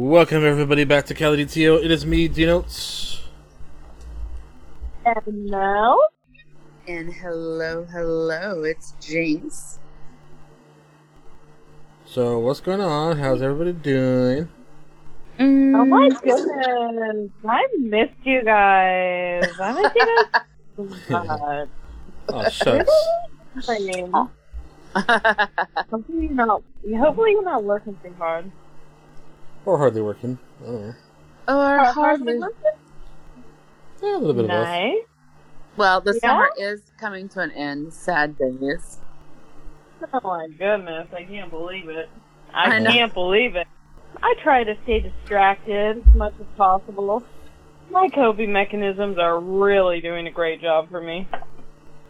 Welcome everybody back to Cali DTO. It is me, Denotes. And now, And hello, hello, it's Jinx. So what's going on? How's everybody doing? oh my Mm, goodness, I missed you guys. I missed you guys. so much. Oh shucks. Really? Hopefully you're not. Hopefully you're not working too hard. Or hardly working. I don't know. or uh, hardly. Yeah, a little bit of both. Nice. Well, the Yeah? summer is coming to an end. Sad days. Oh my goodness, I can't believe it. I, I can't believe it. I try to stay distracted as much as possible. My coping mechanisms are really doing a great job for me.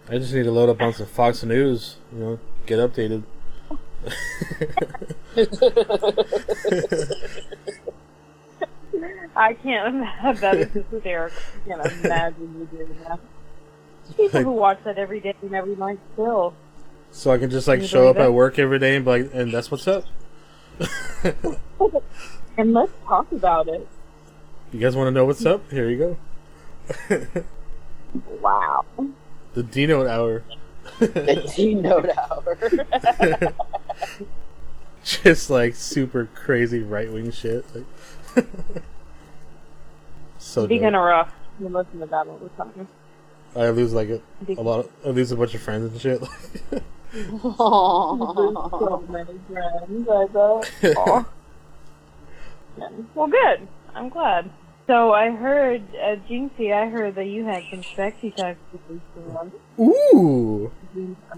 I just need to load up on some Fox News. You know, get updated. I can't imagine that is hysterical. I can't imagine you doing that. People who watch that every day and every night still. so I can just like Can show up it? at work every day and be like, and that's what's up. And let's talk about it. you guys want to know what's up? Here you go. Wow. the Denote hour. The T note hour. just like super crazy right wing shit. Like, so Be dope. kind of rough. You listen to that all the time. I lose like a, a lot. Of, I lose a bunch of friends and shit. so many friends, I bet. Yeah. Well, good. I'm glad. So I heard, uh, Jinxie, I heard that you had some sexy times with this one. Ooh,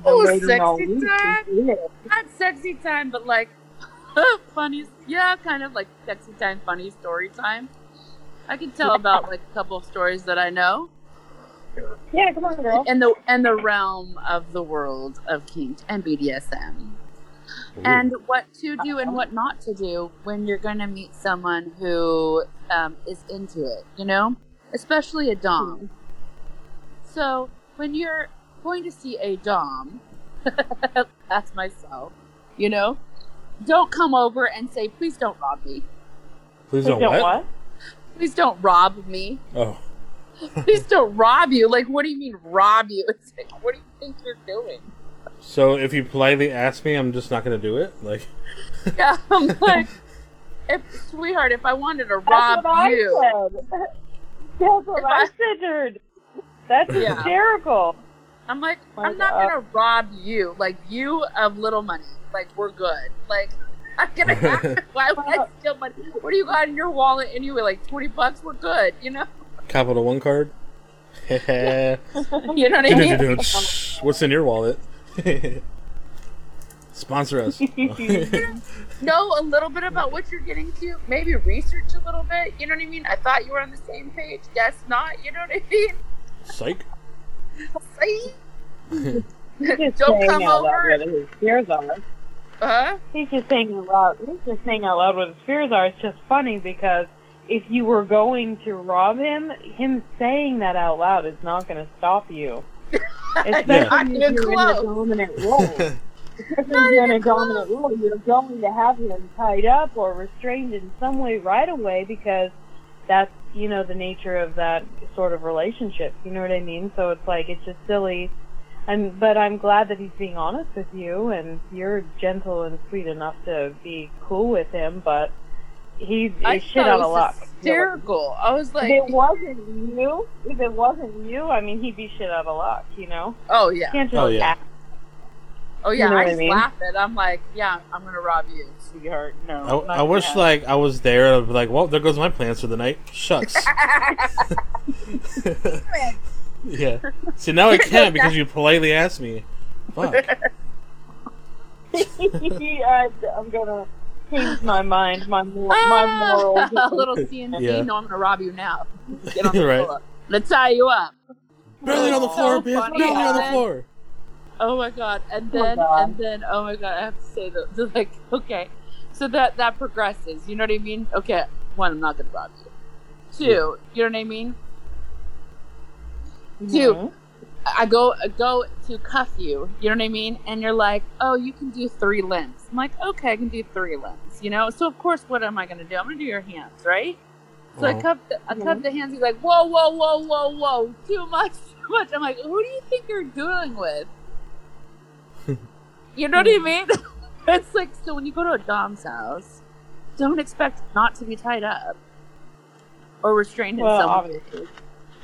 Oh, sexy time? Not sexy time, but like funny. Yeah, kind of like sexy time, funny story time. I can tell about like a couple of stories that I know Yeah, come on, girl. in the in the realm of the world of kink and BDSM. and what to do and what not to do when you're going to meet someone who um, is into it, you know, especially a dom. So when you're going to see a dom, that's myself, you know, don't come over and say, "Please don't rob me. please Please don't don't what? what? Please don't rob me. Oh, Please don't rob you." Like, what do you mean rob you? It's like, what do you think you're doing? so if you politely ask me, I'm just not gonna do it. Like, Yeah, I'm like, if, sweetheart, if I wanted to rob That's rob what I you. said. That's what If I I- said to her. That's Yeah. hysterical. I'm like, oh My I'm not God. gonna rob you, like you of little money. Like we're good. Like I'm gonna have, why would I steal money? What do you got in your wallet anyway? Like twenty bucks, we're good. You know, Capital One card. You know what I mean? What's in your wallet? Sponsor us. Know a little bit about what you're getting to. Maybe research a little bit. You know what I mean? I thought you were on the same page. Guess not. You know what I mean? Psych. See? He's just Don't saying come out loud over. what his fears are. Huh? He's just saying out loud. He's just saying out loud what his fears are. It's just funny because if you were going to rob him, him saying that out loud is not going to stop you. Especially Not if you're in a dominant role. Especially if you're in a dominant role, you're going to have him tied up or restrained in some way right away because that's, you know, the nature of that sort of relationship. You know what I mean? So it's like, it's just silly. And, but I'm glad that he's being honest with you and you're gentle and sweet enough to be cool with him, but he's, he's shit out it of luck. Hysterical. I was like, if it wasn't you, if it wasn't you, I mean, he'd be shit out of luck, you know? oh yeah. You can't oh, just Oh, yeah. act. Oh yeah, You know I what I just mean? laugh at. I'm like, yeah, I'm gonna rob you, sweetheart. No, I, I wish happen. like I was there. I'd be like, well, there goes my plans for the night. Shucks. yeah. See, now I can't because you politely asked me. Fuck. I, I'm gonna change my mind, my mor- my ah, morals. a little CNC. Yeah. No, I'm gonna rob you now. Get on the Right. floor. Let's tie you up. Barely on the So floor, bitch. funny. Barely on the And floor. Oh my god! And Oh then, God. and then, oh my god! I have to say that, that, like, okay, so that that progresses. You know what I mean? Okay, one, I'm not gonna rob you. Two, you know what I mean? Two, Mhm. I go I go to cuff you, you know what I mean? And you're like, oh, you can do three limbs. I'm like, okay, I can do three limbs, you know. So of course, what am I to do? I'm to do your hands, right? So I Uh-huh. cuff the, I cuff the hands. He's like, whoa, whoa, whoa, whoa, whoa, too much, too much. I'm like, who do you think you're dealing with? you know what I mean? it's like so when you go to a dom's house, don't expect not to be tied up or restrained Well, in some way. obviously.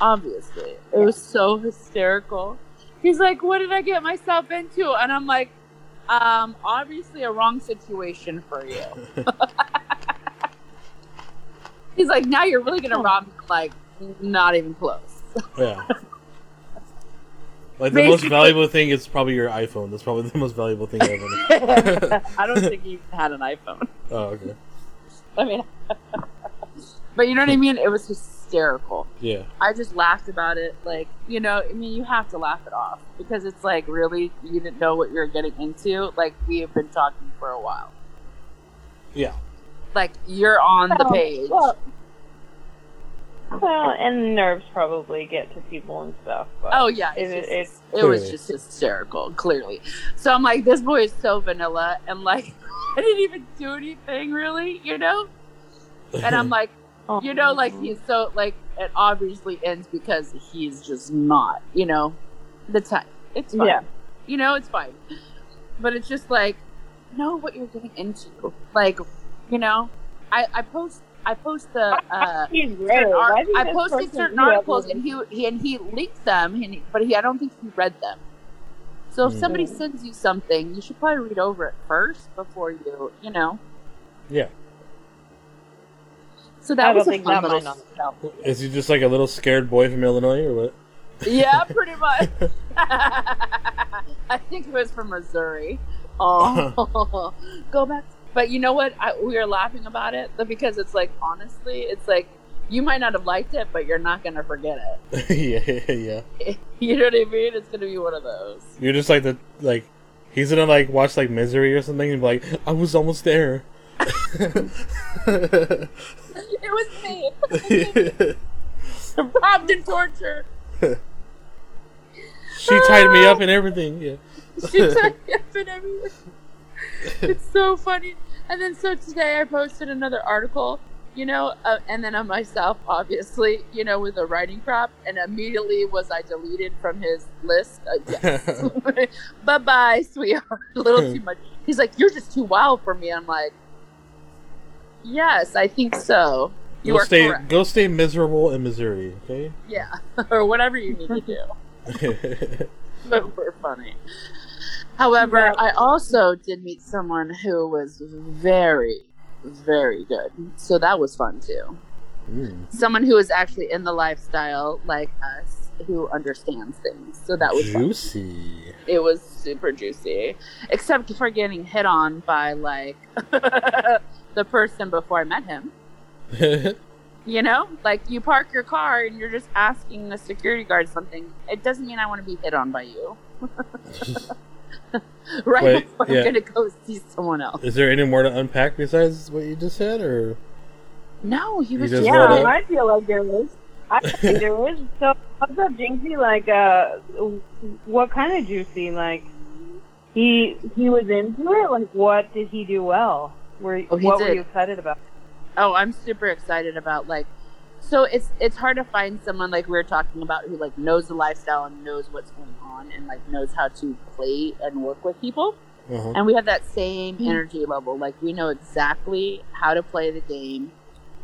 Obviously, it was so hysterical. He's like, "What did I get myself into?" And I'm like, "Um, obviously a wrong situation for you." He's like, "Now you're really gonna rob me?" Like, not even close. Yeah. Like the most valuable thing is probably your iPhone. That's probably the most valuable thing ever. I don't think he had an iPhone. oh, okay. I mean, but you know what I mean? It was hysterical. Yeah. I just laughed about it. Like, you know, I mean, you have to laugh it off because it's like, really, you didn't know what you were getting into. Like, we have been talking for a while. Yeah. Like, you're on the page. Well, well, and nerves probably get to people and stuff. But oh yeah, it, it's it, just, it was just hysterical. Clearly, so I'm like, this boy is so vanilla, and like, I didn't even do anything really, you know. And I'm like, you know, like he's so like it obviously ends because he's just not, you know, the type. It's fine. Yeah. You know, it's fine. But it's just like know what you're getting into. Like, you know, I I post I post the uh He's certain art- Why do you I think posted certain articles and he, he and he leaked them, and he, but he I don't think he read them. So if Mm. somebody sends you something, you should probably read over it first before you, you know. yeah. So that I was a fun that little might Is he just like a little scared boy from Illinois or what? Yeah, pretty much. I think it was from Missouri. Oh, go back. But you know what? I, we were laughing about it because it's like, honestly, it's like you might not have liked it, but you're not going to forget it. yeah, yeah. you know what I mean? It's going to be one of those. You're just like the like. He's gonna like watch like Misery or something and be like, I was almost there. It was me. Robbed and tortured. she tied me up and everything. Yeah. She tied me up and everything. It's so funny. And then so today I posted another article, you know, uh, and then on myself, obviously, you know, with a writing prop, and immediately was I deleted from his list. Uh, yes. bye bye, sweetheart. A little too much. He's like, you're just too wild for me. I'm like, yes, I think so. You go are stay correct. go stay miserable in Missouri, okay? Yeah, or whatever you need to do. but we're funny. However, Yeah. I also did meet someone who was very, very good. So that was fun too. Mm. Someone who is actually in the lifestyle like us, who understands things. So that was fun. Juicy. It was super juicy, except for getting hit on by like the person before I met him. You know, like you park your car and you're just asking the security guard something. It doesn't mean I want to be hit on by you. right Wait, before yeah. I'm gonna go see someone else. Is there any more to unpack besides what you just said, or No, he was just just let Yeah, it- I feel like there is. I think there is. So, what's up, Jinxie? Like, uh, what kind of juicy? Like, he he was into it. Like, what did he do well? Were Oh, he what were you excited about? Oh, I'm super excited about like. So it's it's hard to find someone like we were talking about who like knows the lifestyle and knows what's going on and like knows how to play and work with people. uh-huh. and we have that same energy level like we know exactly how to play the game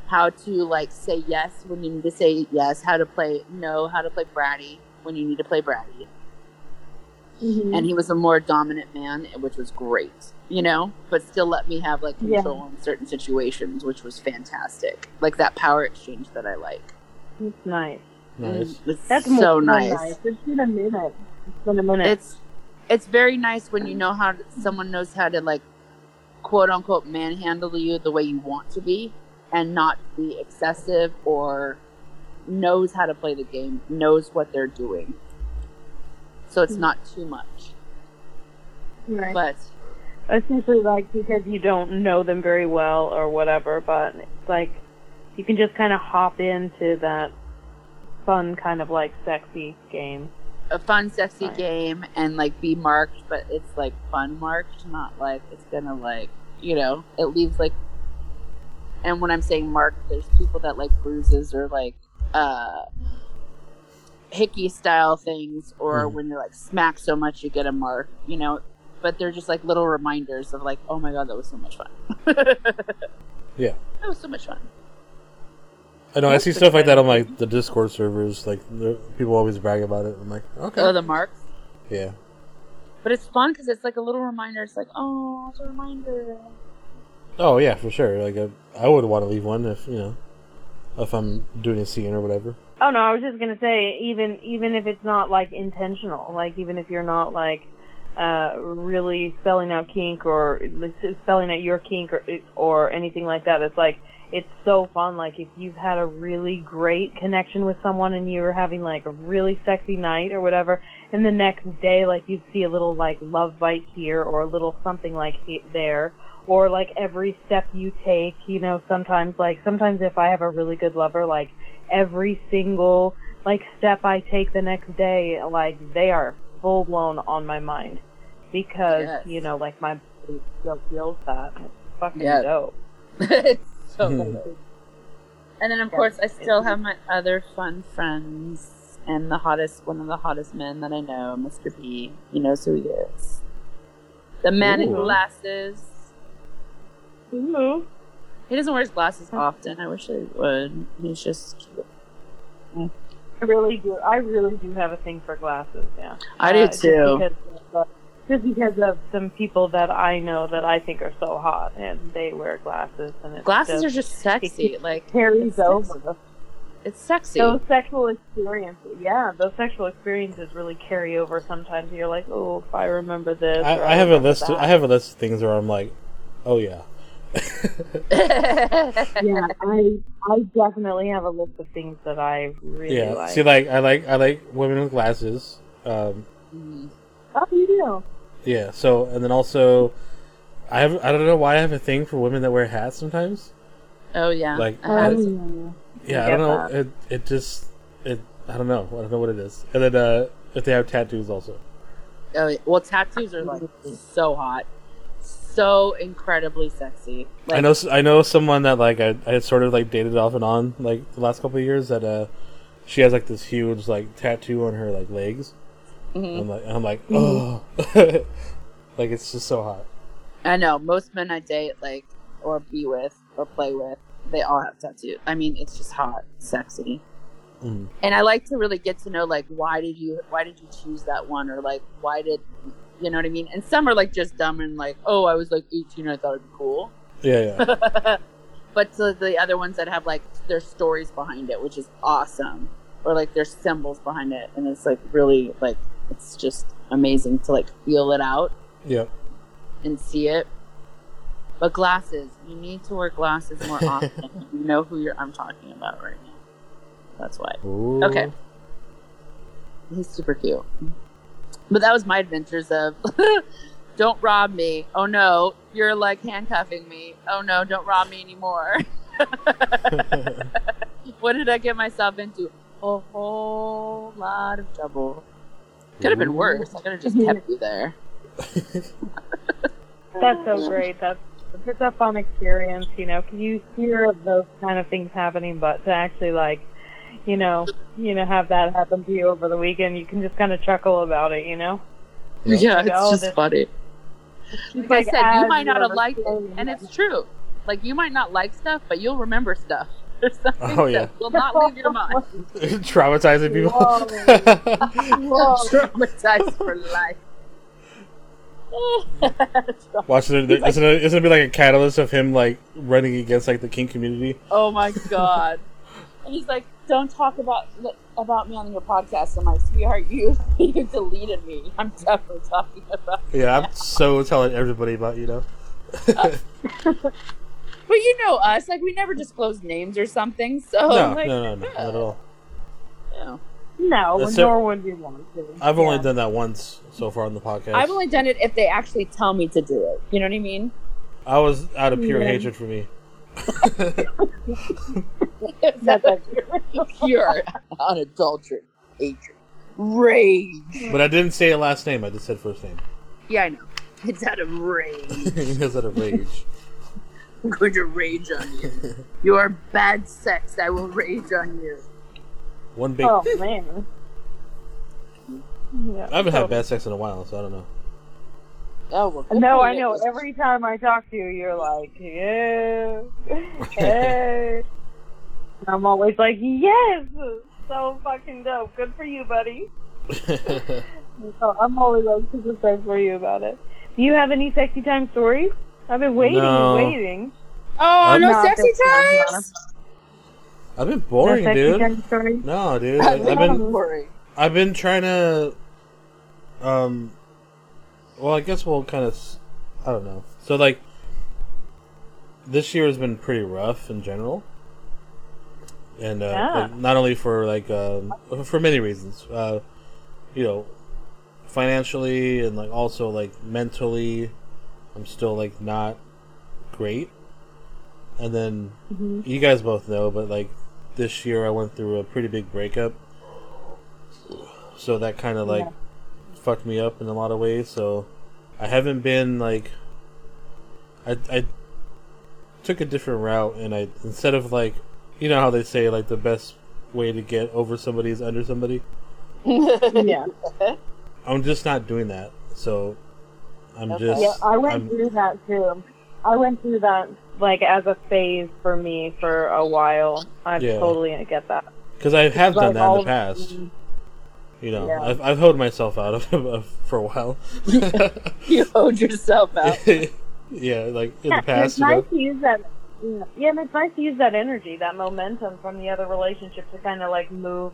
how to like say yes when you need to say yes how to play no how to play bratty when you need to play bratty and he was a more dominant man which was great you know but still let me have like Yeah. control in certain situations which was fantastic like that power exchange that i like It's nice. nice. Mm, it's That's so more nice It's been a minute. It's been a minute. it's it's very nice when you know how to, someone knows how to like quote unquote manhandle you the way you want to be and not be excessive or knows how to play the game knows what they're doing so it's not too much right. but essentially like because you don't know them very well or whatever, but it's like you can just kind of hop into that fun kind of like sexy game. a fun, sexy Right. game and like be marked, but it's like fun marked, not like it's gonna like you know it leaves like. And when I'm saying marked, there's people that like bruises or like uh hickey style things, or Mhm. when you're like smacked so much you get a mark, you know. But they're just like little reminders of like, oh my god, that was so much fun. Yeah. that was so much fun. I know I see stuff like that on like the Discord servers. Like the- people always brag about it. I'm like, okay, Oh, the marks. yeah, But it's fun because it's like a little reminder. It's like, oh, it's a reminder. oh yeah, for sure. Like I, I would want to leave one if you know, if I'm doing a scene or whatever. Oh no, I was just gonna say even even if it's not like intentional, like even if you're not like uh really spelling out kink or spelling out your kink or or anything like that, it's like it's so fun. Like if you've had a really great connection with someone and you're having like a really sexy night or whatever, and the next day like you see a little like love bite here or a little something like he- there. Or like every step you take, you know, sometimes like sometimes if I have a really good lover, like every single like step I take the next day, like they are full blown on my mind because Yes. you know, like my body still feels that. It's fucking Yeah. dope. it's so Hmm. good. And then, of course, I still have my other fun friends and the hottest, one of the hottest men that I know, Mr. B. He knows who he is. The man in glasses. Ooh. He doesn't wear his glasses often. I wish he would. He's just cute. I really do. I really do have a thing for glasses. Yeah, I do Uh, just too. Because of, uh, just because of some people that I know that I think are so hot and they wear glasses and it's Glasses just, are just sexy. Like carries it's sexy. over. It's sexy. Those sexual experiences, yeah, those sexual experiences really carry over. Sometimes you're like, oh, if I remember this. or I, I have a list. that. I have a list of things where I'm like, oh yeah. yeah, I I definitely have a list of things that I really yeah. like. See, like I like I like women with glasses. Um, Mhm. oh, you do. yeah. So and then also, I have I don't know why I have a thing for women that wear hats sometimes. Oh yeah. Like, I have uh, to- Yeah, I get don't know. that. It it just it I don't know. I don't know what it is. And then uh, if they have tattoos also. Oh, well, tattoos are like so hot, so incredibly sexy. Like, I know I know someone that like I I had sort of like dated off and on like the last couple of years that uh she has like this huge like tattoo on her like legs. mhm. I'm like I'm like oh like it's just so hot. I know most men I date, like or be with or play with, they all have tattoos. I mean, it's just hot, sexy, Mm. and I like to really get to know like why did you why did you choose that one or like why did you know what I mean? And some are like just dumb and like oh I was like 18 I thought it'd be cool. Yeah, yeah. but to the other ones that have like their stories behind it, which is awesome, or like their symbols behind it, and it's like really like it's just amazing to like feel it out Yeah. and see it. But glasses, you need to wear glasses more often. you know who you're I'm talking about right now. That's why Ooh. Okay. he's super cute. But that was my adventures of. Don't rob me. Oh no, you're like handcuffing me. Oh no, don't rob me anymore. what did I get myself into? A whole lot of trouble. Could have been worse. I could have just kept you there. That's so great. That's it's a fun experience, you know, 'cause you hear of those kind of things happening, but to actually like, you know, you know, have that happen to you over the weekend, you can just kind of chuckle about it, you know. Yeah. Yeah, Like, it's oh, just this- funny. Like, I said, you might not have liked it, and it's true. Like you might not like stuff, but you'll remember stuff. There's something Oh, yeah. that will not leave your mind. Traumatizing people. Whoa. Traumatized for life. Watch it. Isn't it, isn't it be like a catalyst of him like running against like the kink community? oh my god! And he's like, "Don't talk about about me on your podcast." I'm like, "Sweetheart, you you deleted me. I'm definitely talking about." Yeah, I'm so telling everybody about you know. But you know us, like we never disclose names or something. So no, like, no, no, no, not at all. you know. No, That's nor would we want to. I've only done that once so far on the podcast. I've only done it if they actually tell me to do it. You know what I mean? I was out of pure Yeah. hatred for me. That's pure unadulterated hatred. Rage. But I didn't say a last name. I just said first name. Yeah, I know. It's out of rage. it's out of rage. I'm going to rage on you. You are bad sex. I will rage on you. One big. Oh man. Yeah, I haven't had bad sex in a while, so I don't know. Oh, well, No, I know. Every time I talk to you, you're like, yeah, hey. I'm always like, yes, so fucking dope. Good for you, buddy. So I'm always like super stoked for you about it. Do you have any sexy time stories? I've been waiting No. and waiting. Oh, no Not sexy time, times. I've been boring, sexy dude. time stories? No, dude. I, I've been boring. I've been trying to, um, well, I guess we'll kind of, I don't know. So like, this year has been pretty rough in general, and uh, Yeah. like, not only for like um, for many reasons, uh, you know, financially and like also like mentally, I'm still like not great. And then Mhm. you guys both know, but like this year I went through a pretty big breakup. So that kind of like Yeah. Fucked me up in a lot of ways. So I haven't been like I I took a different route and I instead of like you know how they say like the best way to get over somebody is under somebody. Yeah. I'm just not doing that. So I'm Okay. just Yeah, I went I'm- through that too. I went through that like as a phase for me for a while. I Yeah. totally get that. Because I have done Like, that in the of- past. Mm-hmm. You know, Yeah. I've, I've held myself out of, of for a while. you hold yourself out. yeah, like in Yeah, the past, it's you nice know. to use that. Yeah, yeah, and it's nice to use that energy, that momentum from the other relationship to kind of like move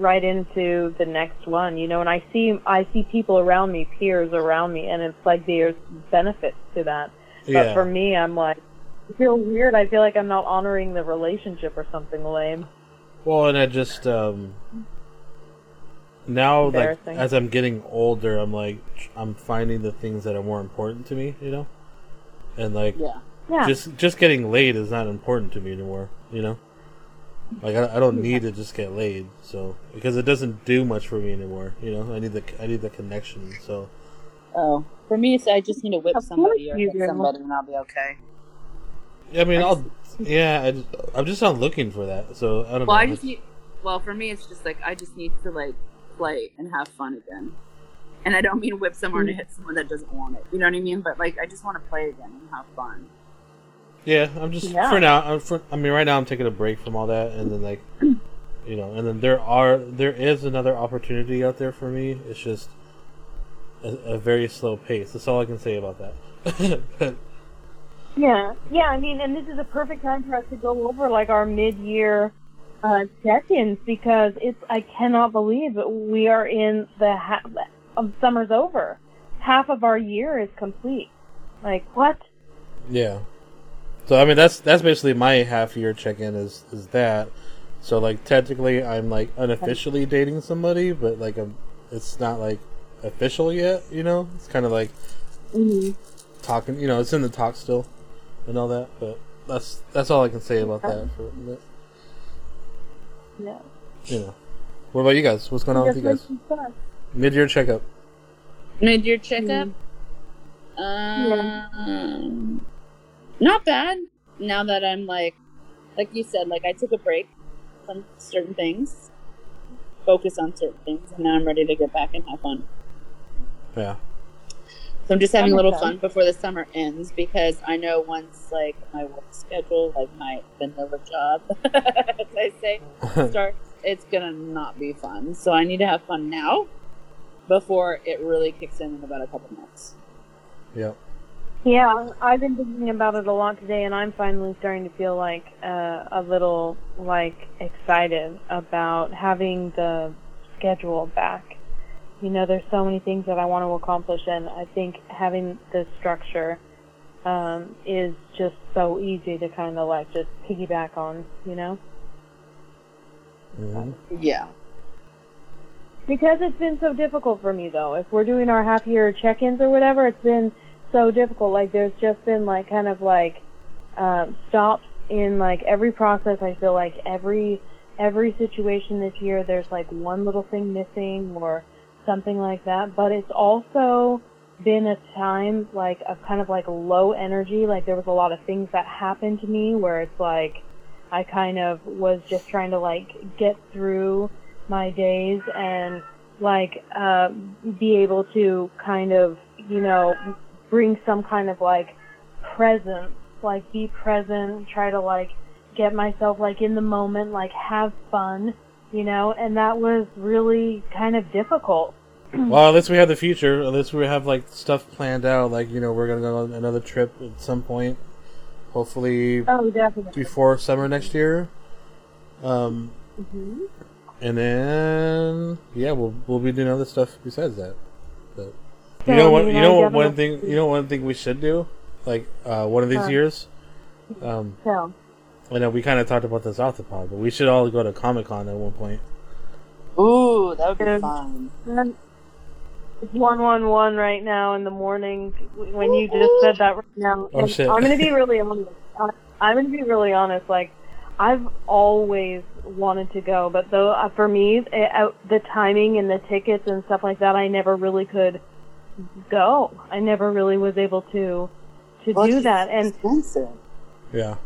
right into the next one, you know. And I see, I see people around me, peers around me, and it's like there's benefits to that. But Yeah, for me, I'm like, I feel weird. I feel like I'm not honoring the relationship or something lame. well, and I just um now like as I'm getting older, I'm like I'm finding the things that are more important to me, you know, and like Yeah. Yeah, just just getting laid is not important to me anymore, you know. Like I, I don't need to just get laid, so because it doesn't do much for me anymore, you know. I need the I need the connection, so. Oh, for me, it's I just need to whip Of somebody or hit somebody, and I'll be okay. I mean, I'll yeah. I just, I'm just not looking for that, so I don't Well, know. I just need. Well, for me, it's just like I just need to like play and have fun again. And I don't mean whip someone to hmm. hit someone that doesn't want it. You know what I mean? But like, I just want to play again and have fun. Yeah, I'm just Yeah. for now. I'm for, I mean, right now I'm taking a break from all that, and then like, you know, and then there are there is another opportunity out there for me. It's just a, a very slow pace. That's all I can say about that. but Yeah, yeah. I mean, and this is a perfect time for us to go over like our mid-year uh, check-ins because it's. I cannot believe we are in the ha- um, summer's over. Half of our year is complete. Like what? yeah, so I mean that's that's basically my half year check in is is that. So like technically I'm like unofficially dating somebody, but like I'm it's not like official yet. You know, it's kind of like Mm-hmm. talking. You know, it's in the talk still, and all that. But that's that's all I can say about that. For, but, Yeah. you know, what about you guys? What's going on with you guys? Mid year checkup. Mid year checkup. Um, not bad. Now that I'm like, like you said, like I took a break from certain things, focus on certain things, and now I'm ready to get back and have fun. Yeah. So I'm just having a little makes fun before the summer ends because I know once like my work schedule, like my vanilla job, as I say, starts, it's gonna not be fun. So I need to have fun now before it really kicks in in about a couple months. Yeah. Yeah, I've been thinking about it a lot today, and I'm finally starting to feel like uh, a little like excited about having the schedule back. You know, there's so many things that I want to accomplish, and I think having the structure um, is just so easy to kind of like just piggyback on. You know, hmm Yeah. because it's been so difficult for me though. If we're doing our half year check-ins or whatever, it's been so difficult. Like there's just been like kind of like um, stops in like every process. I feel like every every situation this year there's like one little thing missing or something like that. But it's also been a time like of kind of like low energy. Like there was a lot of things that happened to me where it's like I kind of was just trying to like get through my days and like uh, be able to kind of you know bring some kind of like presence, like be present, try to like get myself like in the moment, like have fun, you know, and that was really kind of difficult. Well, at least we have the future. At least we have like stuff planned out. Like you know, we're gonna go on another trip at some point. Hopefully Oh, definitely. before summer next year. Um, hmm and then yeah, we'll we'll be doing other stuff besides that. But you know I what? mean, You know what? One thing. You know one thing we should do, like uh, one of these Huh. years. Um, So, I know we kind of talked about this off the pod, but we should all go to Comic Con at one point. Ooh, that would be Yeah. fun. then it's one one one right now in the morning. When you just said that right now, Oh, shit. I'm gonna be really honest. I- I'm gonna be really honest. Like, I've always wanted to go, but though uh, for me, it, uh, the timing and the tickets and stuff like that, I never really could go. I never really was able to to Well, do it's that, and expensive. Yeah.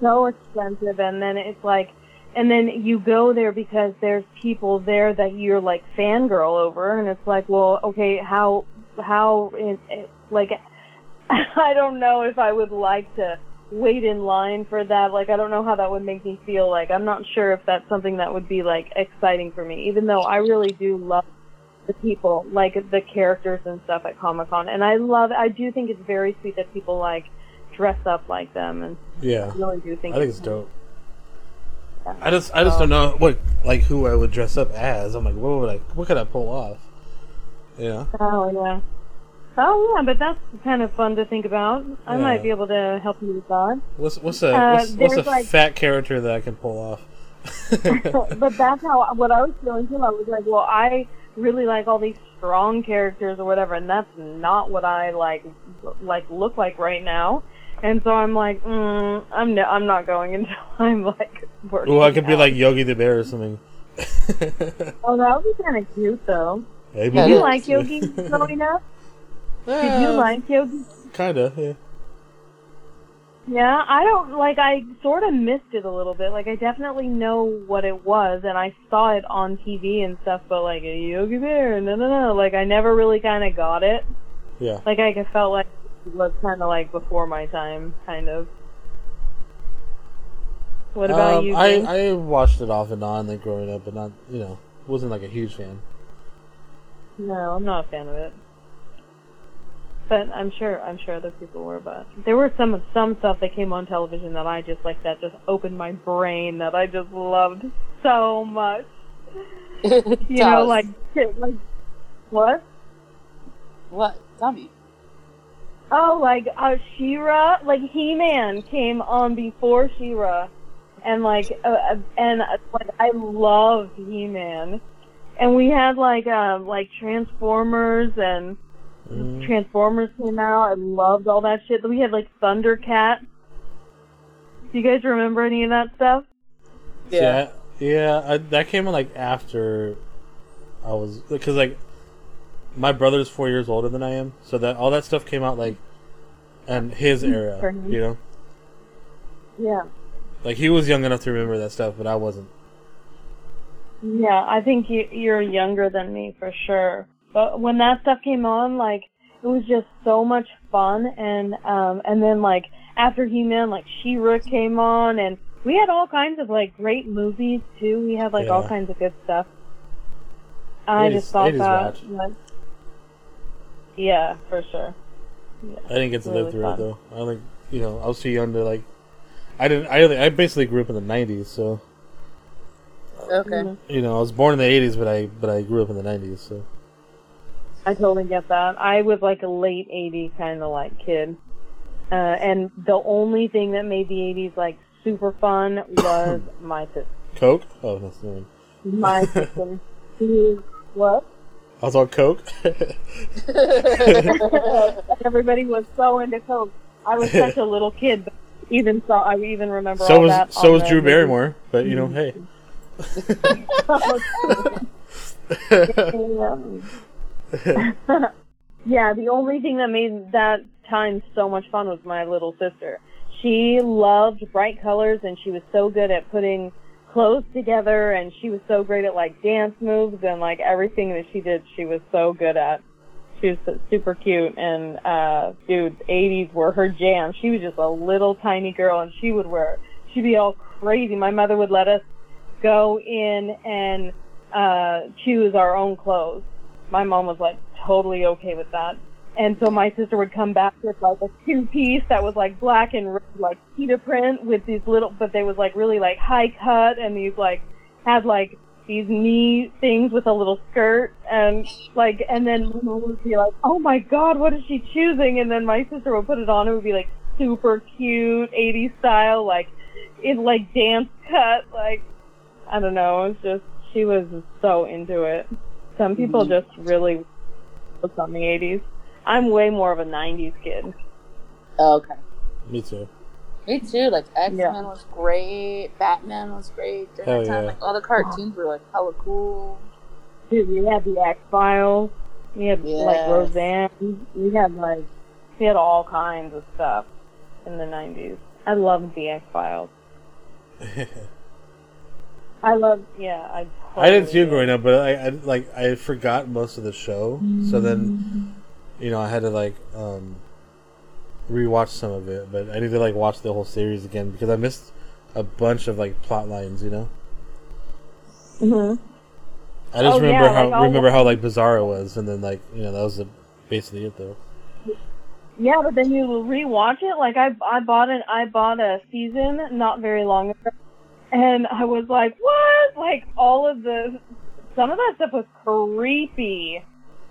So expensive and then it's like and then you go there because there's people there that you're like fangirl over and it's like well okay how how it, it, like i don't know if i would like to wait in line for that like i don't know how that would make me feel like i'm not sure if that's something that would be like exciting for me even though i really do love the people like the characters and stuff at comic con and i love i do think it's very sweet that people like dress up like them and Yeah. I really do think I think it's dope. Yeah. I just I just Um, don't know what like who I would dress up as. I'm like, what would I what could I pull off? Yeah. Oh yeah. Oh yeah, but that's kind of fun to think about. I Yeah. might be able to help you with that. What's what's a Uh, what's, what's a like- fat character that I can pull off? but that's how what I was feeling too. I was like, well, I really like all these strong characters or whatever, and that's not what I like like look like right now. And so I'm like, mm, I'm no, I'm not going until I'm like working. well, I could be like Yogi the Bear or something. oh, that would be kind of cute though. Hey, Did you like Yogi growing up? Did you like Yogi? Kinda. Yeah. Yeah, I don't like. I sort of missed it a little bit. Like, I definitely know what it was, and I saw it on TV and stuff. But like a Yogi Bear, no, no, no. Like, I never really kind of got it. Yeah. Like, I felt like was kind of like before my time, kind of. What about Um, you? I I watched it off and on like growing up, but not you know wasn't like a huge fan. No, I'm not a fan of it. But I'm sure I'm sure other people were. But there were some some stuff that came on television that I just like that just opened my brain that I just loved so much. You know, like like what? what? Tell me. Oh, like uh, She-Ra, like He Man came on before She-Ra, and like uh, uh, and uh, like I loved He Man, and we had like um like Transformers and Mm. Transformers came out. I loved all that shit. We had like Thundercat. Do you guys remember any of that stuff? Yeah, yeah. I, that came on like after I was because like my brother's four years older than I am, so that all that stuff came out like in his era. You know, Yeah. like he was young enough to remember that stuff, but I wasn't. Yeah, I think you, you're younger than me for sure. But when that stuff came on, like it was just so much fun, and um, and then like after He-Man, like She-Ra came on, and we had all kinds of like great movies too. We had like all kinds of good stuff. I 80s just thought 80s that. watch. that- yeah, for sure. I didn't get to Really live through fun. it though. I like you know I was too young to like. I didn't. I I basically grew up in the '90s, so Okay. Mhm. you know I was born in the '80s, but I but I grew up in the '90s. So I totally get that. I was like a late 80s kind of like kid. Uh, and the only thing that made the 80s like super fun was my system. Coke. Oh, that's no. My system. Who- what? I was on Coke. Everybody was so into Coke. I was such a little kid, but even saw I even remember so all was that. so was Drew movie. Barrymore, but you know, hey, yeah, the only thing that made that time so much fun was my little sister. She loved bright colors and she was so good at putting clothes together and she was so great at like dance moves and like everything that she did she was so good at. She was super cute and uh dude, 80s were her jam. She was just a little tiny girl and she would wear she'd be all crazy. My mother would let us go in and uh choose our own clothes. My mom was like totally okay with that. And so my sister would come back with like a two piece that was like black and red, like cheetah print with these little, but they was like really like high cut and these like had like these knee things with a little skirt and like, and then mom would be like, oh my god, what is she choosing? And then my sister would put it on. It would be like super cute, 80s style, like in like dance cut, like I don't know. It was just she was so into it. Some people mm. just really was on the 80s. I'm way more of a 90s kid. Okay. Me too. Me too. Like X Men Yeah. was great. Batman was great. During Hell that time, yeah. like all the cartoons were like hella cool. Dude, we had the X Files. We had like Roseanne. We had like we had all kinds of stuff in the 90s. I loved the X Files. I loved, yeah. I, I didn't see totally it growing up, but I, I like I forgot most of the show. So then, mm. You know, I had to like um rewatch some of it, but I need to like watch the whole series again because I missed a bunch of like plot lines. You know, Mhm. I just Oh, yeah, remember how like, remember how like Bizarro was, and then like you know that was the, basically it though. Yeah, but then you rewatch it. Like I, I bought an, I bought a season not very long ago, and I was like, what? Like all of the, some of that stuff was creepy,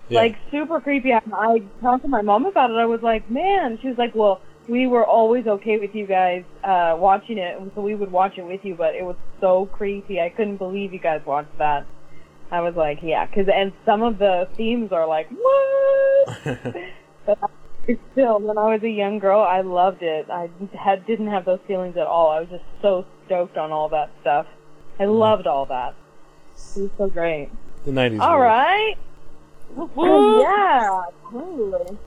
Yeah. like super creepy. I, I talked to my mom about it. I was like, man. She was like, well, we were always okay with you guys uh watching it, and so we would watch it with you. But it was so creepy. I couldn't believe you guys watched that. I was like, yeah, because and some of the themes are like, what? But still, when I was a young girl, I loved it. I had didn't have those feelings at all. I was just so stoked on all that stuff. I loved all that. It was so great. the nineties. All right. Yeah, totally.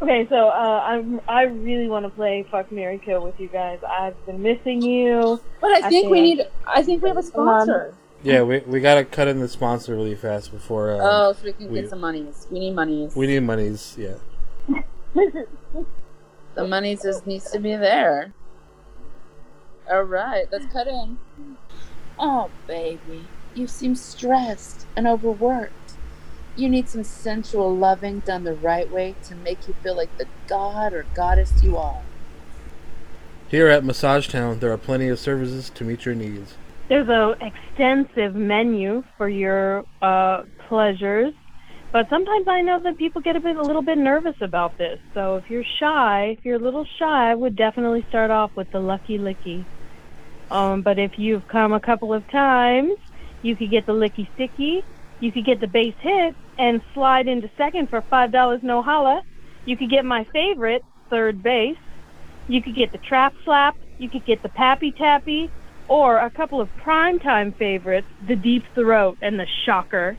Okay, so uh, I'm I really want to play Fuck Mary Kill with you guys. I've been missing you. But I think we need. I think we have a sponsor. Yeah, we we gotta cut in the sponsor really fast before. Um, oh, so we can we- get some monies. We need monies. we need monies. Yeah. the monies just needs to be there. All right, let's cut in. Oh, baby, you seem stressed and overworked. You need some sensual loving done the right way to make you feel like the god or goddess you are. Here at Massage Town, there are plenty of services to meet your needs. There's a extensive menu for your uh, pleasures, but sometimes I know that people get a bit, a little bit nervous about this. So if you're shy, if you're a little shy, I would definitely start off with the Lucky Licky. Um, but if you've come a couple of times, you could get the Licky Sticky. You could get the base hit and slide into second for five dollars no holla. You could get my favorite, third base. You could get the trap slap. You could get the pappy tappy or a couple of primetime favorites, the deep throat and the shocker.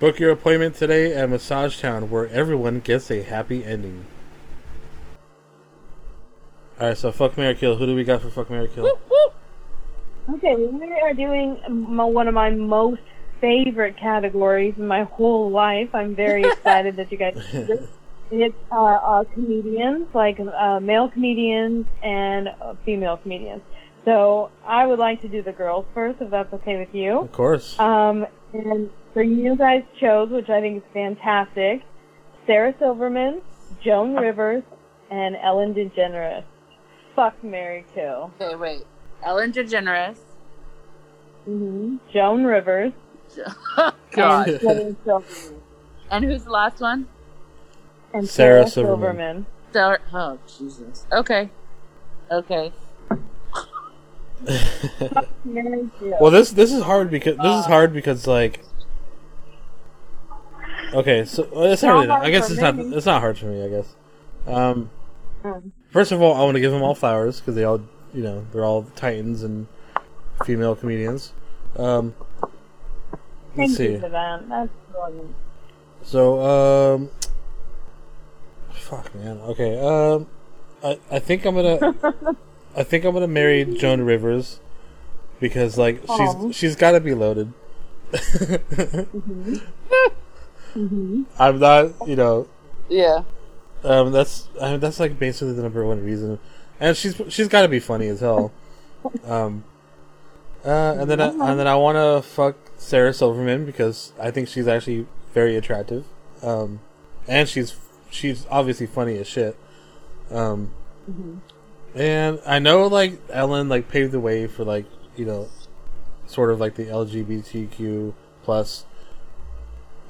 Book your appointment today at Massage Town, where everyone gets a happy ending. All right, so fuck Mary Kill. Who do we got for fuck Mary Kill? Okay, we are doing one of my most favorite categories in my whole life. I'm very excited that you guys do this. It's uh, uh, comedians, like uh, male comedians and uh, female comedians. So I would like to do the girls first, if that's okay with you. Of course. Um, and so you guys chose, which I think is fantastic, Sarah Silverman, Joan Rivers, and Ellen DeGeneres. Fuck Mary Kill. Okay, wait. Ellen DeGeneres. Mm-hmm. Joan Rivers. God. And, Sarah Silverman. And who's the last one? and Sarah Sarah, Silverman. Silverman. Star- oh, Jesus. Okay. Okay. Well, this this is hard because this is hard because like. Okay, so well, it's not Not really. I guess for it's not. It's not hard for me. I guess. Um, Mm. first of all, I want to give them all flowers because they all, you know, they're all titans and female comedians. Um, Thank let's see. you for that. That's brilliant. So, um, fuck, man. Okay, um, I I think I'm gonna I think I'm gonna marry Joan Rivers because like Aw. she's she's got to be loaded. Mm-hmm. I'm not, you know, Yeah. um, that's I mean, that's like basically the number one reason, and she's she's got to be funny as hell. Um, uh, and then I, and then I want to fuck Sarah Silverman because I think she's actually very attractive, um, and she's she's obviously funny as shit. Um, and I know like Ellen like paved the way for like you know, sort of like the LGBTQ plus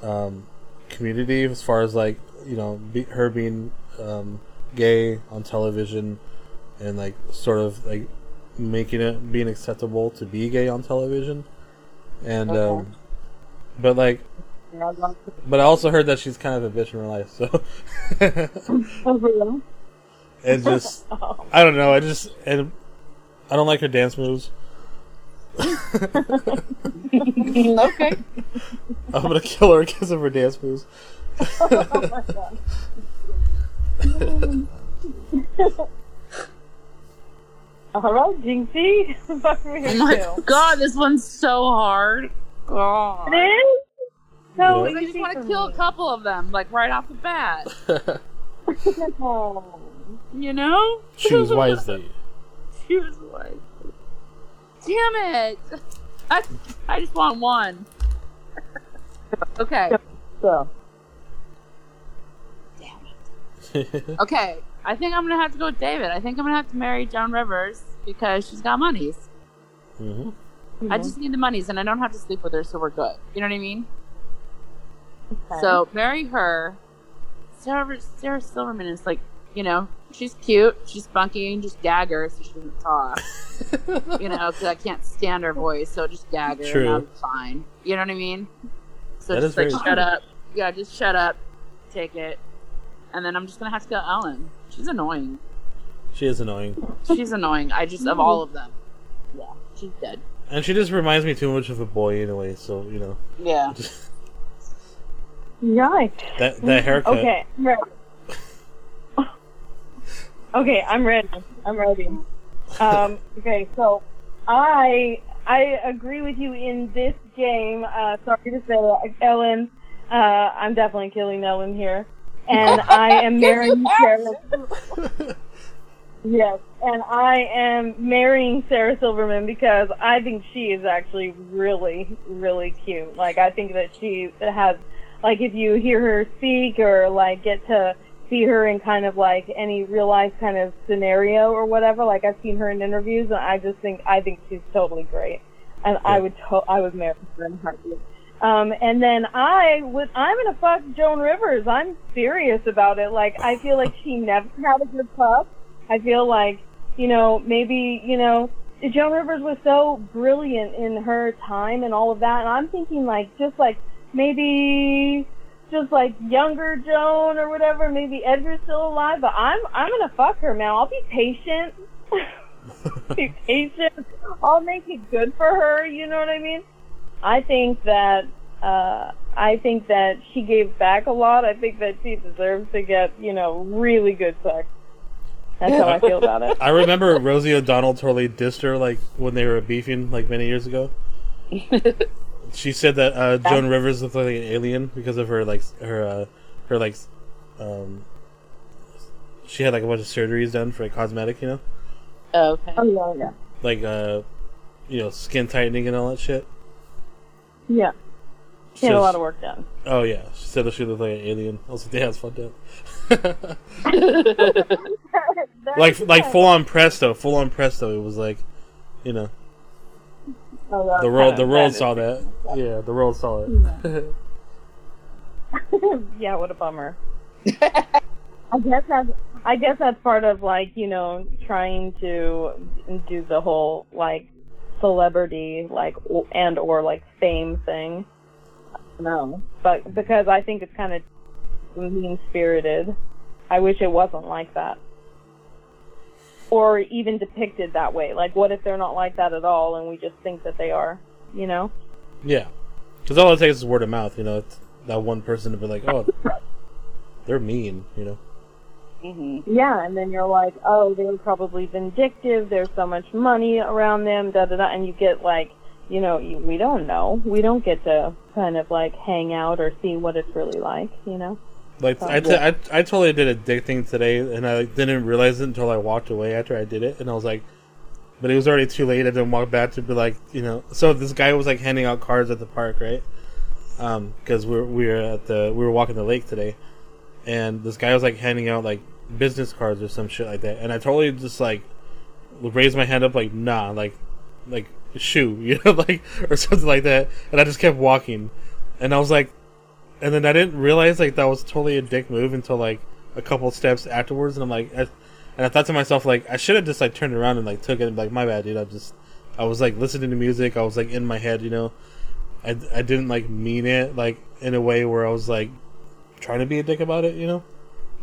um, community as far as like you know be, her being um, gay on television and like sort of like making it being acceptable to be gay on television and Okay. um but like but I also heard that she's kind of a bitch in real life so Oh, and just Oh. I don't know I just and I don't like her dance moves okay. I'm gonna kill her because of her dance moves Oh my god. All right, Jinxie. Fuck me Oh my too. god, this one's so hard. God. It is. So Yeah. I just want to kill a couple of them, like right off the bat. You know? choose wisely Choose wisely. Damn it! I, I just want one. Okay. So, Damn it. Okay. I think I'm gonna have to go with David. I think I'm gonna have to marry Joan Rivers because she's got monies. hmm I just need the monies and I don't have to sleep with her, so we're good. You know what I mean? Okay. So marry her. Sarah, Sarah Silverman is like, you know, she's cute, she's funky, and just gag her so she doesn't talk. you know, because I can't stand her voice, so just gag her True. and I'm fine. You know what I mean? So That just like shut true. up. Yeah, just shut up. Take it. And then I'm just gonna have to go Ellen. She's annoying. she is annoying She's annoying. I just of all of them. Yeah, she's dead. and she just reminds me too much of a boy anyway, so you know Yeah. Right. that that haircut Okay, okay, I'm ready. I'm ready. Um, okay, so I I agree with you in this game. Uh, sorry to say, Ellen. Uh, I'm definitely killing Ellen here, and I am marrying Sarah. Yes, and I am marrying Sarah Silverman because I think she is actually really, really cute. Like, I think that she has, like, if you hear her speak or, like, get to see her in kind of, like, any real life kind of scenario or whatever, like, I've seen her in interviews and I just think, I think she's totally great. And I would, to- I would marry her in a heartbeat. Um, and then I would, I'm gonna fuck Joan Rivers. I'm serious about it. Like, I feel like she never had a good pup. I feel like, you know, maybe, you know, Joan Rivers was so brilliant in her time and all of that. And I'm thinking like, just like, maybe, just like younger Joan or whatever. Maybe Edgar's still alive, but I'm, I'm gonna fuck her, man. I'll be patient. be patient. I'll make it good for her. You know what I mean? I think that, uh, I think that she gave back a lot. I think that she deserves to get, you know, really good sex. That's how I feel about it. I remember Rosie O'Donnell totally dissed her like when they were beefing like many years ago. she said that uh, Joan Rivers looked like an alien because of her like her uh, her like um she had like a bunch of surgeries done for like cosmetic, you know, Okay. Oh yeah, yeah, like uh you know skin tightening and all that shit. Yeah. She had a lot of work done. Oh yeah, she said that she looked like an alien. I was like, yeah, it's fucked up. like like full on presto, full on presto. It was like, you know, Oh, the world the world saw that. Yeah, the world saw it. yeah, what a bummer. I guess that's I guess that's part of like you know trying to do the whole like celebrity like and or like fame thing. No, but because I think it's kind of mean spirited. I wish it wasn't like that. Or even depicted that way. Like, what if they're not like that at all and we just think that they are? you know? Yeah, because all it takes is word of mouth. You know, it's that one person to be like, oh, they're mean. You know. Mm-hmm. Yeah, and then you're like, oh, they were probably vindictive. There's so much money around them, da da da, and you get like, you know, you, we don't know. We don't get to kind of like hang out or see what it's really like, you know. Like i I, t- I, I totally did a dick thing today, and I like, didn't realize it until I walked away after I did it, and I was like, but it was already too late. I didn't walk back to be like, you know. So this guy was like handing out cards at the park, right? Um, because we were we were at the we were walking the lake today, and this guy was like handing out like business cards or some shit like that, and I totally just like raised my hand up like nah, like like shoo, you know, like or something like that, and I just kept walking, and I was like, and then I didn't realize like that was totally a dick move until like a couple steps afterwards, and I'm like, I, and I thought to myself like I should have just like turned around and like took it, and, like my bad, dude. I just I was like listening to music, I was like in my head, you know. I, I didn't like mean it like in a way where I was like trying to be a dick about it, you know.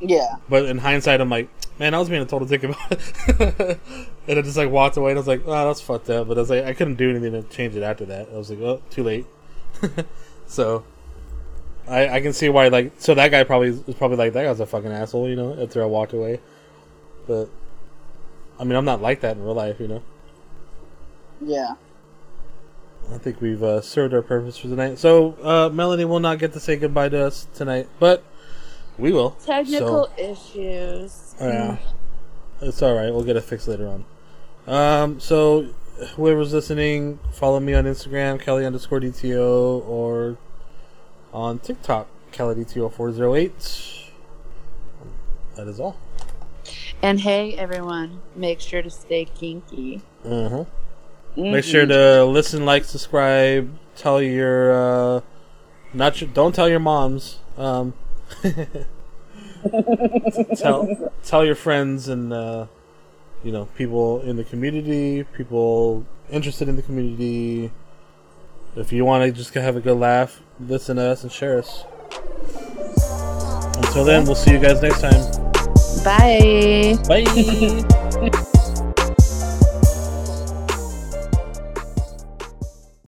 Yeah. But in hindsight, I'm like, man, I was being a total dick about it. and I just like walked away, and I was like, oh, that's fucked up. But I was like, I couldn't do anything to change it after that. I was like, oh, too late. so I I can see why like so that guy probably was probably like that guy's a fucking asshole, you know, after I walked away. But I mean, I'm not like that in real life, you know. Yeah. I think we've uh, served our purpose for tonight. So uh, Melanie will not get to say goodbye to us tonight, but we will. Technical So- issues. Oh, yeah. It's alright. We'll get it fixed later on. Um, so, whoever's listening, follow me on Instagram, Cali underscore DTO, or on TikTok, Cali DTO408. That is all. And hey, everyone, make sure to stay kinky. Uh-huh. Mhm. Make sure to listen, like, subscribe, tell your, uh, not your, don't tell your moms, um, tell, tell your friends and, uh, you know, people in the community, people interested in the community. If you want to just have a good laugh, listen to us and share us. Until then, we'll see you guys next time. Bye. Bye!